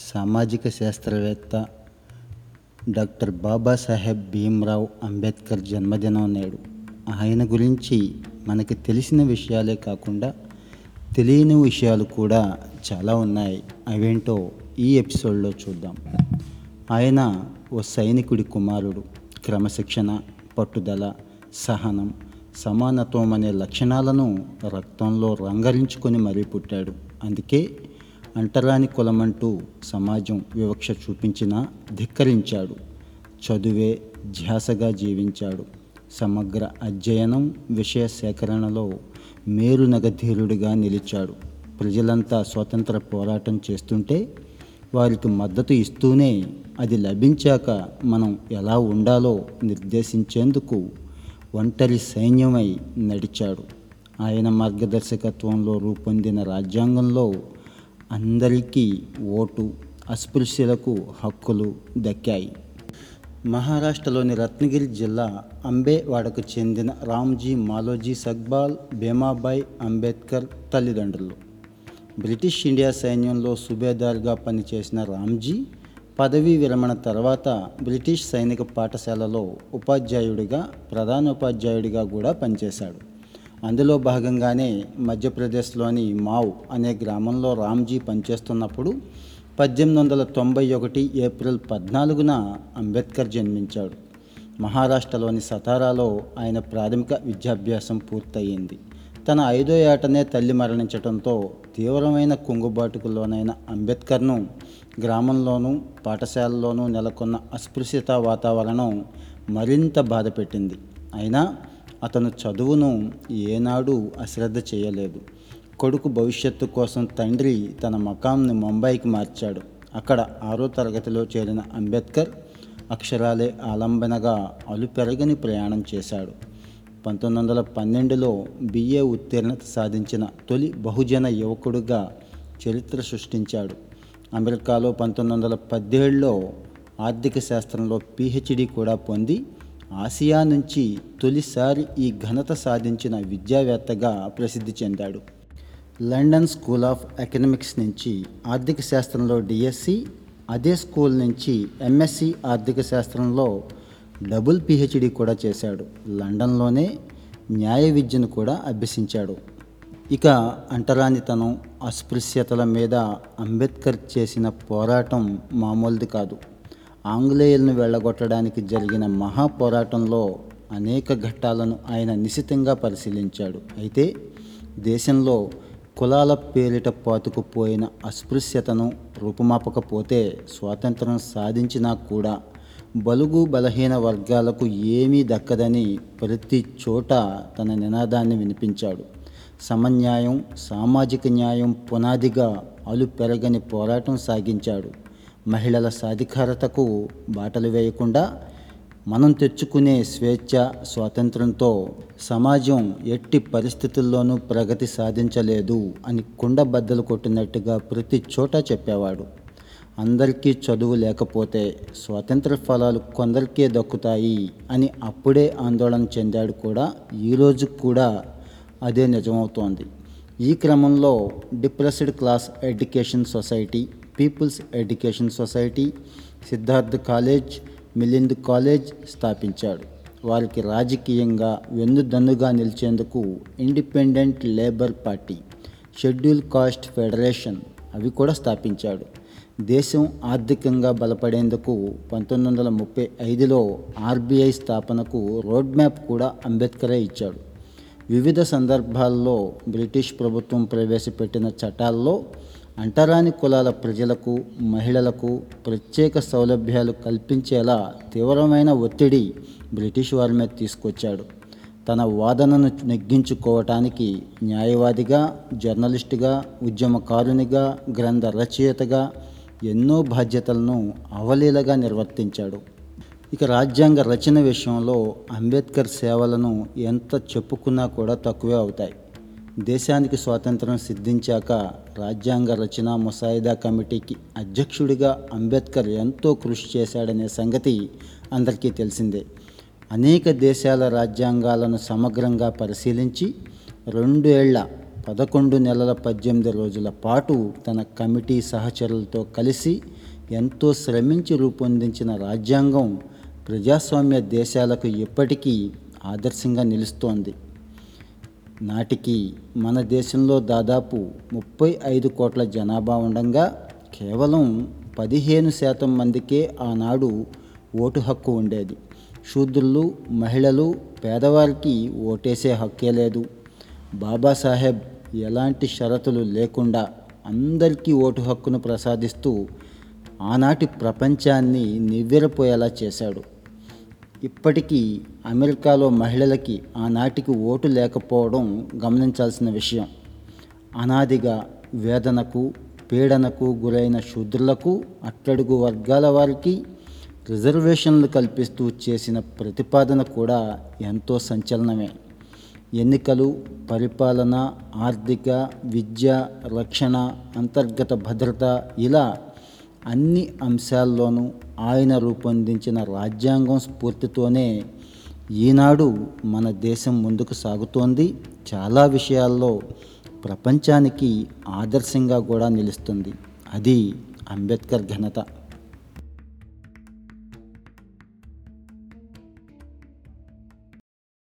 సామాజిక శాస్త్రవేత్త డాక్టర్ బాబాసాహెబ్ భీమ్రావ్ అంబేద్కర్ జన్మదినం నేడు. ఆయన గురించి మనకి తెలిసిన విషయాలే కాకుండా తెలియని విషయాలు కూడా చాలా ఉన్నాయి. అవేంటో ఈ ఎపిసోడ్లో చూద్దాం. ఆయన ఓ సైనికుడి కుమారుడు. క్రమశిక్షణ పట్టుదల సహనం సమానత్వం అనే లక్షణాలను రక్తంలో రంగరించుకొని మరీ పుట్టాడు. అందుకే అంటరాని కులమంటూ సమాజం వివక్ష చూపించినా ధిక్కరించాడు. చదువే ధ్యాసగా జీవించాడు. సమగ్ర అధ్యయనం విషయ సేకరణలో మేరునగధీరుడిగా నిలిచాడు. ప్రజలంతా స్వతంత్ర పోరాటం చేస్తుంటే వారికి మద్దతు ఇస్తూనే అది లభించాక మనం ఎలా ఉండాలో నిర్దేశించేందుకు ఒంటరి సైన్యమై నడిచాడు. ఆయన మార్గదర్శకత్వంలో రూపొందిన రాజ్యాంగంలో అందరికీ ఓటు అస్పృశ్యులకు హక్కులు దక్కాయి. మహారాష్ట్రలోని రత్నగిరి జిల్లా అంబేవాడకు చెందిన రామ్జీ మాలోజీ సగ్బాల్ భీమాబాయ్ అంబేద్కర్ తల్లిదండ్రులు. బ్రిటిష్ ఇండియా సైన్యంలో సుబేదార్గా పనిచేసిన రామ్జీ పదవీ విరమణ తర్వాత బ్రిటిష్ సైనిక పాఠశాలలో ఉపాధ్యాయుడిగా ప్రధానోపాధ్యాయుడిగా కూడా పనిచేశాడు. అందులో భాగంగానే మధ్యప్రదేశ్లోని మావ్ అనే గ్రామంలో రామ్జీ పనిచేస్తున్నప్పుడు పద్దెనిమిది వందల తొంభై ఒకటి ఏప్రిల్ పద్నాలుగున అంబేద్కర్ జన్మించాడు. మహారాష్ట్రలోని సతారాలో ఆయన ప్రాథమిక విద్యాభ్యాసం పూర్తయింది. తన ఐదో ఏటనే తల్లి మరణించడంతో తీవ్రమైన కుంగుబాటుకులోనైన అంబేద్కర్ను గ్రామంలోనూ పాఠశాలలోనూ నెలకొన్న అస్పృశ్యత వాతావరణం మరింత బాధపెట్టింది. అయినా అతను చదువును ఏనాడు అశ్రద్ధ చేయలేదు. కొడుకు భవిష్యత్తు కోసం తండ్రి తన మకాంని ముంబైకి మార్చాడు. అక్కడ ఆరో తరగతిలో చేరిన అంబేద్కర్ అక్షరాలే ఆలంబనగా అలుపెరగని ప్రయాణం చేశాడు. పంతొమ్మిది వందల పన్నెండులో బిఏ ఉత్తీర్ణత సాధించిన తొలి బహుజన యువకుడుగా చరిత్ర సృష్టించాడు. అమెరికాలో పంతొమ్మిది వందల పదిహేడులో ఆర్థిక శాస్త్రంలో పిహెచ్డి కూడా పొంది ఆసియా నుంచి తొలిసారి ఈ ఘనత సాధించిన విద్యావేత్తగా ప్రసిద్ధి చెందాడు. లండన్ స్కూల్ ఆఫ్ ఎకనామిక్స్ నుంచి ఆర్థిక శాస్త్రంలో డిఎస్సి అదే స్కూల్ నుంచి ఎంఎస్సి ఆర్థిక శాస్త్రంలో డబుల్ పిహెచ్డి కూడా చేశాడు. లండన్లోనే న్యాయ విద్యను కూడా అభ్యసించాడు. ఇక అంటరానితనం అస్పృశ్యతల మీద అంబేద్కర్ చేసిన పోరాటం మామూలుది కాదు. ఆంగ్లేయులను వెళ్ళగొట్టడానికి జరిగిన మహాపోరాటంలో అనేక ఘట్టాలను ఆయన నిశితంగా పరిశీలించాడు. అయితే దేశంలో కులాల పేరిట పాతుకుపోయిన అస్పృశ్యతను రూపుమాపకపోతే స్వాతంత్రం సాధించినా కూడా బలుగు బలహీన వర్గాలకు ఏమీ దక్కదని ప్రతి చోట తన నినాదాన్ని వినిపించాడు. సమన్యాయం సామాజిక న్యాయం పునాదిగా అలు పెరగని పోరాటం సాగించాడు. మహిళల సాధికారతకు బాటలు వేయకుండా మనం తెచ్చుకునే స్వేచ్ఛ స్వాతంత్రంతో సమాజం ఎట్టి పరిస్థితుల్లోనూ ప్రగతి సాధించలేదు అని కుండబద్దలు కొట్టినట్టుగా ప్రతి చోట చెప్పేవాడు. అందరికీ చదువు లేకపోతే స్వాతంత్ర ఫలాలు కొందరికే దక్కుతాయి అని అప్పుడే ఆందోళన చెందాడు కూడా ఈరోజు కూడా అదే నిజమవుతోంది. ఈ క్రమంలో depressed class education society people's education society Siddharth college Milind college స్థాపించాడు. వారికి రాజకీయంగా వెన్నుదన్నుగా నిలిచేందుకు independent labour party schedule caste federation అవి కూడా స్థాపించాడు. దేశం ఆర్థికంగా బలపడేందుకు పంతొమ్మిది వందల ముప్పై ఐదులో ఆర్బీఐ స్థాపనకు రోడ్ మ్యాప్ కూడా అంబేద్కరే ఇచ్చాడు. వివిధ సందర్భాల్లో బ్రిటిష్ ప్రభుత్వం ప్రవేశపెట్టిన చట్టాల్లో అంటరాని కులాల ప్రజలకు మహిళలకు ప్రత్యేక సౌలభ్యాలు కల్పించేలా తీవ్రమైన ఒత్తిడి బ్రిటిష్ వారి మీద తీసుకొచ్చాడు. తన వాదనను నెగ్గించుకోవటానికి న్యాయవాదిగా జర్నలిస్టుగా ఉద్యమకారునిగా గ్రంథ రచయితగా ఎన్నో బాధ్యతలను అవలీలగా నిర్వర్తించాడు. ఇక రాజ్యాంగ రచన విషయంలో అంబేద్కర్ సేవలను ఎంత చెప్పుకున్నా కూడా తక్కువే అవుతాయి. దేశానికి స్వాతంత్రం సిద్ధించాక రాజ్యాంగ రచన ముసాయిదా కమిటీకి అధ్యక్షుడిగా అంబేద్కర్ ఎంతో కృషి చేశాడనే సంగతి అందరికీ తెలిసిందే. అనేక దేశాల రాజ్యాంగాలను సమగ్రంగా పరిశీలించి రెండేళ్ళ పదకొండు నెలల పద్దెనిమిది రోజుల పాటు తన కమిటీ సహచరులతో కలిసి ఎంతో శ్రమించి రూపొందించిన రాజ్యాంగం ప్రజాస్వామ్య దేశాలకు ఇప్పటికీ ఆదర్శంగా నిలుస్తోంది. నాటికి మన దేశంలో దాదాపు ముప్పై ఐదు కోట్ల జనాభా ఉండగా కేవలం పదిహేను శాతం మందికే ఆనాడు ఓటు హక్కు ఉండేది. శూద్రులు మహిళలు పేదవారికి ఓటేసే హక్కే లేదు. బాబాసాహెబ్ ఎలాంటి షరతులు లేకుండా అందరికీ ఓటు హక్కును ప్రసాదిస్తూ ఆనాటి ప్రపంచాన్ని నివ్వెరపోయేలా చేశాడు. ఇప్పటికీ అమెరికాలో మహిళలకి ఆనాటికి ఓటు లేకపోవడం గమనించాల్సిన విషయం. అనాదిగా వేదనకు పీడనకు గురైన శూద్రులకు అట్టడుగు వర్గాల వారికి రిజర్వేషన్లు కల్పిస్తూ చేసిన ప్రతిపాదన కూడా ఎంతో సంచలనమే. ఎన్నికలు పరిపాలన ఆర్థిక విద్య రక్షణ అంతర్గత భద్రత ఇలా అన్ని అంశాల్లోనూ ఆయన రూపొందించిన రాజ్యాంగం స్ఫూర్తితోనే ఈనాడు మన దేశం ముందుకు సాగుతోంది. చాలా విషయాల్లో ప్రపంచానికి ఆదర్శంగా కూడా నిలుస్తుంది. అది అంబేద్కర్ ఘనత.